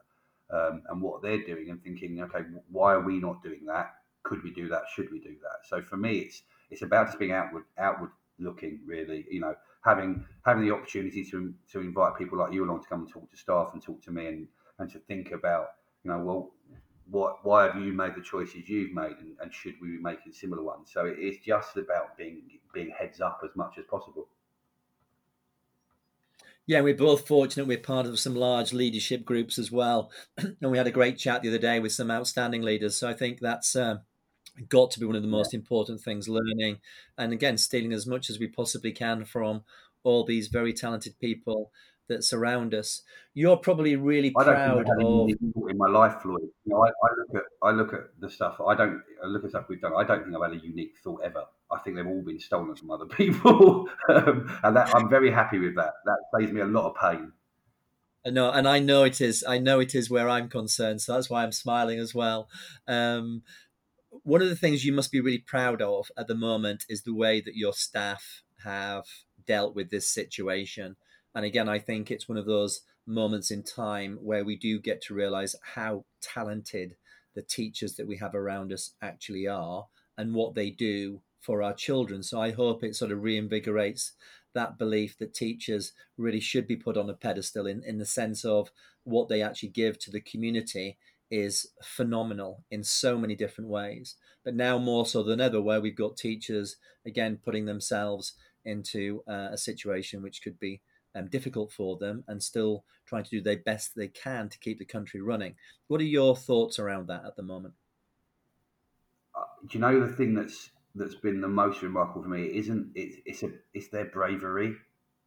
um, and what they're doing and thinking okay why are we not doing that? Could we do that? Should we do that? So for me it's it's about just being outward outward looking really you know having having the opportunity to to invite people like you along to come and talk to staff and talk to me and and to think about you know well what why have you made the choices you've made and, and should we be making similar ones? So it's just about being being heads up as much as possible yeah, we're both fortunate. We're part of some large leadership groups as well, and we had a great chat the other day with some outstanding leaders. So I think that's uh, got to be one of the most yeah. important things. Learning, and again, stealing as much as we possibly can from all these very talented people that surround us. You're probably really I proud of in my life, Floyd. You know, I, I, look at I look at the stuff. I don't I look at stuff we've done. I don't think I've had a unique thought ever. I think they've all been stolen from other people, um, and that, I'm very happy with that. That saves me a lot of pain. No, and I know it is. I know it is where I'm concerned, so that's why I'm smiling as well. Um, one of the things you must be really proud of at the moment is the way that your staff have dealt with this situation. And again, I think it's one of those moments in time where we do get to realize how talented the teachers that we have around us actually are and what they do for our children. So I hope it sort of reinvigorates that belief that teachers really should be put on a pedestal in, in the sense of what they actually give to the community is phenomenal in so many different ways. But now more so than ever, where we've got teachers again putting themselves into uh, a situation which could be um, difficult for them and still trying to do their best they can to keep the country running. What are your thoughts around that at the moment? Uh, do you know the thing that's that's been the most remarkable for me isn't it, it's a it's their bravery.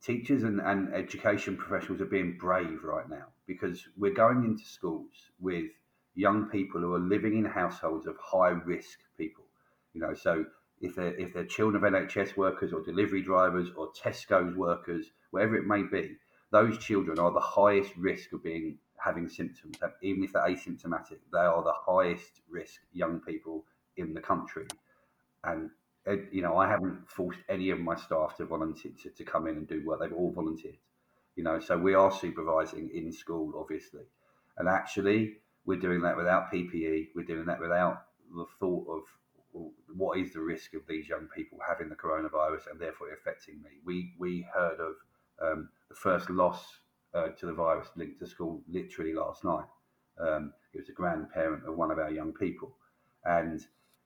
Teachers and, and education professionals are being brave right now because we're going into schools with young people who are living in households of high risk people. You know, so if they're if they're children of NHS workers or delivery drivers or Tesco's workers, wherever it may be, those children are the highest risk of being having symptoms. Even if they're asymptomatic, they are the highest risk young people in the country. And you know, I haven't forced any of my staff to volunteer to, to come in and do work. They've all volunteered. You know, so we are supervising in school, obviously, and actually we're doing that without PPE. We're doing that without the thought of what is the risk of these young people having the coronavirus and therefore affecting me? We we heard of um, the first loss uh, to the virus linked to school literally last night. Um, it was a grandparent of one of our young people, and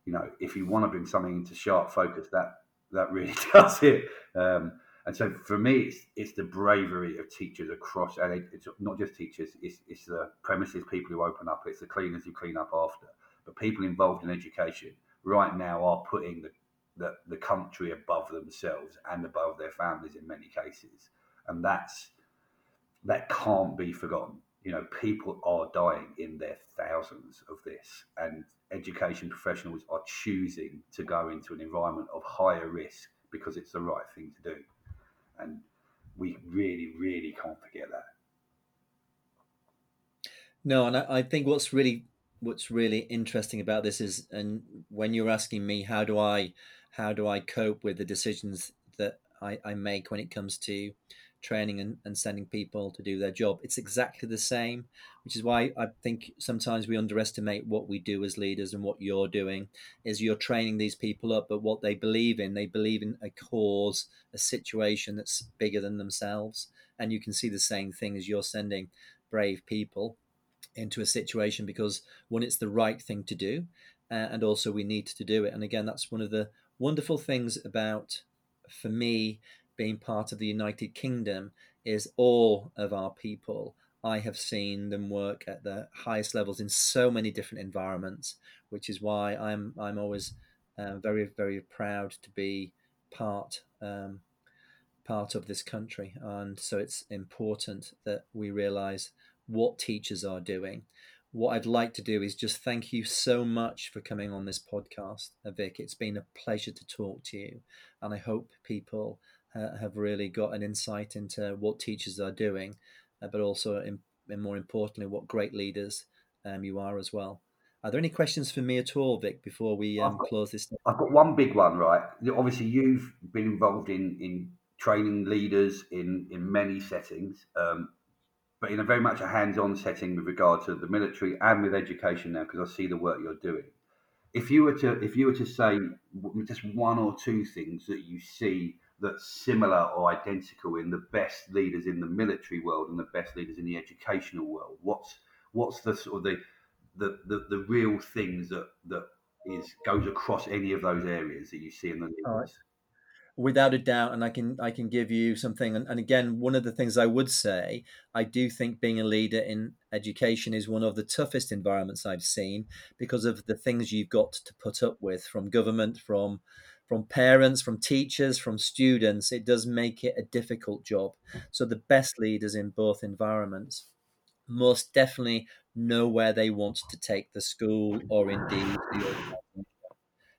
you know if you want to bring something into sharp focus, that that really does it. Um, and so for me, it's, it's the bravery of teachers across, and it's not just teachers, it's, it's the premises people who open up, it's the cleaners who clean up after, but people involved in education right now are putting the, the, the country above themselves and above their families in many cases. And that's that can't be forgotten. You know, people are dying in their thousands of this, and education professionals are choosing to go into an environment of higher risk because it's the right thing to do. And we really, really can't forget that. No, and I, I think what's really what's really interesting about this is and when you're asking me how do i how do i cope with the decisions that i, I make when it comes to training and, and sending people to do their job. It's exactly the same, which is why I think sometimes we underestimate what we do as leaders and what you're doing is you're training these people up, but what they believe in, they believe in a cause, a situation that's bigger than themselves. And you can see the same thing as you're sending brave people into a situation because one, it's the right thing to do, uh, and also we need to do it. And again, that's one of the wonderful things about, for me, being part of the United Kingdom is all of our people. I have seen them work at the highest levels in so many different environments, which is why I'm I'm always uh, very very proud to be part um, part of this country, and so it's important that we realise what teachers are doing. What I'd like to do is just thank you so much for coming on this podcast, Vic. It's been a pleasure to talk to you, and I hope people uh, have really got an insight into what teachers are doing, uh, but also, in, and more importantly, what great leaders um, you are as well. Are there any questions for me at all, Vic, before we um, got, close this? I've got one big one, right? Obviously, you've been involved in in training leaders in in many settings, um, but in a very much a hands-on setting with regard to the military and with education now, because I see the work you're doing. If you were to if you were to say just one or two things that you see that's similar or identical in the best leaders in the military world and the best leaders in the educational world? What's what's the sort of the the, the, the real things that that is goes across any of those areas that you see in the leaders? without a doubt and i can i can give you something and, and, again one of the things i would say i do think being a leader in education is one of the toughest environments i've seen because of the things you've got to put up with from government from from parents, from teachers, from students, it does make it a difficult job. So the best leaders in both environments must definitely know where they want to take the school or indeed the organization.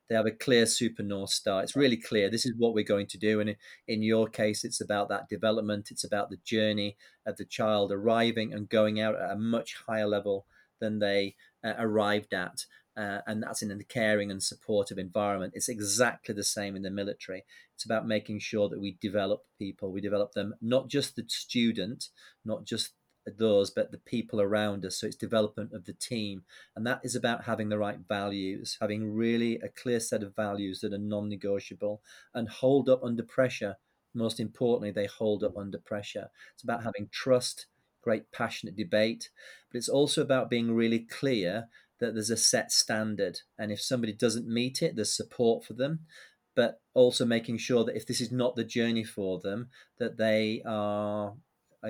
They have a clear super north star. It's really clear. This is what we're going to do. And in your case, it's about that development. It's about the journey of the child arriving and going out at a much higher level than they uh, arrived at uh, and that's in a caring and supportive environment. It's exactly the same in the military. It's about making sure that we develop people, we develop them, not just the student, not just those, but the people around us. So it's development of the team. And that is about having the right values, having really a clear set of values that are non negotiable and hold up under pressure. Most importantly, they hold up under pressure. It's about having trust, great passionate debate, but it's also about being really clear that there's a set standard. And if somebody doesn't meet it, there's support for them. But also making sure that if this is not the journey for them, that they are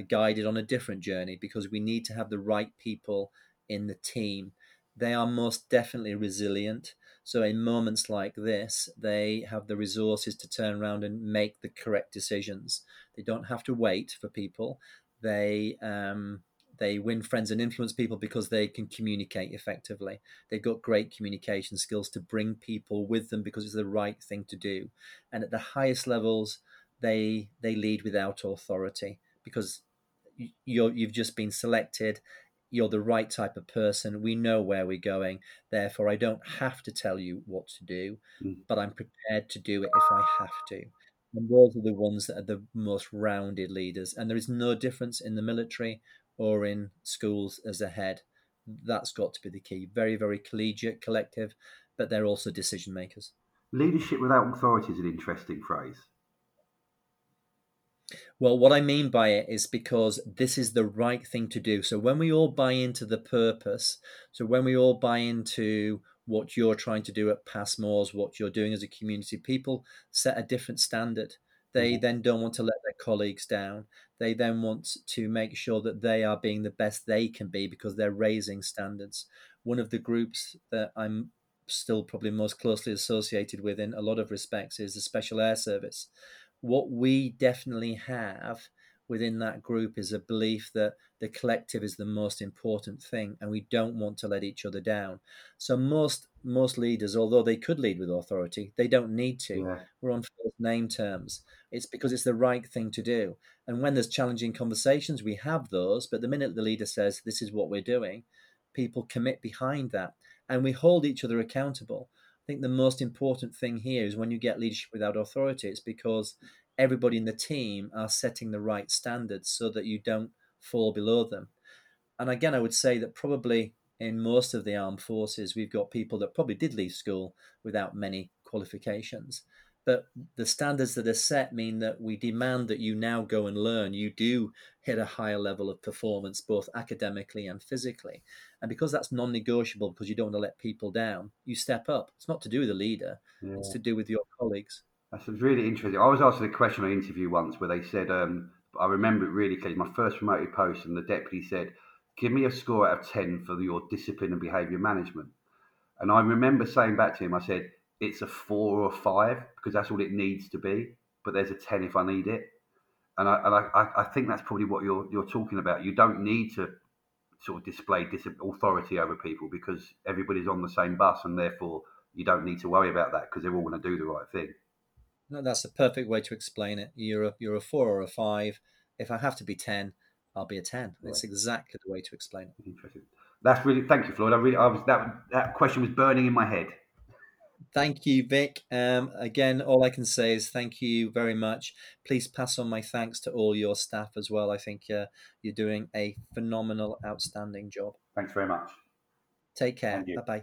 guided on a different journey because we need to have the right people in the team. They are most definitely resilient. So, in moments like this, they have the resources to turn around and make the correct decisions. They don't have to wait for people. They um, they win friends and influence people because they can communicate effectively. They've got great communication skills to bring people with them because it's the right thing to do. And at the highest levels, they they lead without authority because you're you've just been selected. You're the right type of person. We know where we're going. Therefore, I don't have to tell you what to do, mm. but I'm prepared to do it if I have to. And those are the ones that are the most rounded leaders. And there is no difference in the military or in schools as a head. That's got to be the key. Very, very collegiate, collective, but they're also decision makers. Leadership without authority is an interesting phrase. Well, what I mean by it is because this is the right thing to do. So when we all buy into the purpose, so when we all buy into what you're trying to do at Passmore's, what you're doing as a community, people set a different standard. They mm-hmm. then don't want to let their colleagues down. They then want to make sure that they are being the best they can be because they're raising standards. One of the groups that I'm still probably most closely associated with in a lot of respects is the Special Air Service. What we definitely have within that group is a belief that the collective is the most important thing and we don't want to let each other down. So most most leaders although they could lead with authority they don't need to. Yeah. we're on first name terms. It's because it's the right thing to do. And when there's challenging conversations we have those but the minute the leader says this is what we're doing people commit behind that and we hold each other accountable. I think the most important thing here is when you get leadership without authority it's because everybody in the team are setting the right standards so that you don't fall below them. And again, I would say that probably in most of the armed forces, we've got people that probably did leave school without many qualifications. But the standards that are set mean that we demand that you now go and learn. You do hit a higher level of performance, both academically and physically. And because that's non negotiable, because you don't want to let people down, you step up. It's not to do with the leader, yeah. it's to do with your colleagues. That's really interesting. I was asked a question in an interview once where they said, um, I remember it really clearly, my first promoted post, and the deputy said, Give me a score out of 10 for your discipline and behaviour management. And I remember saying back to him, I said, it's a four or five because that's all it needs to be. But there's a ten if I need it, and I and I, I think that's probably what you're you're talking about. You don't need to sort of display dis- authority over people because everybody's on the same bus, and therefore you don't need to worry about that because they're all going to do the right thing. That's the perfect way to explain it. You're a, you're a four or a five. If I have to be ten, I'll be a ten. Right. It's exactly the way to explain it. Interesting. That's really thank you, Floyd. I really I was that that question was burning in my head. Thank you, Vic. Um, again, all I can say is thank you very much. Please pass on my thanks to all your staff as well. I think uh, you're doing a phenomenal, outstanding job. Thanks very much. Take care. Bye bye.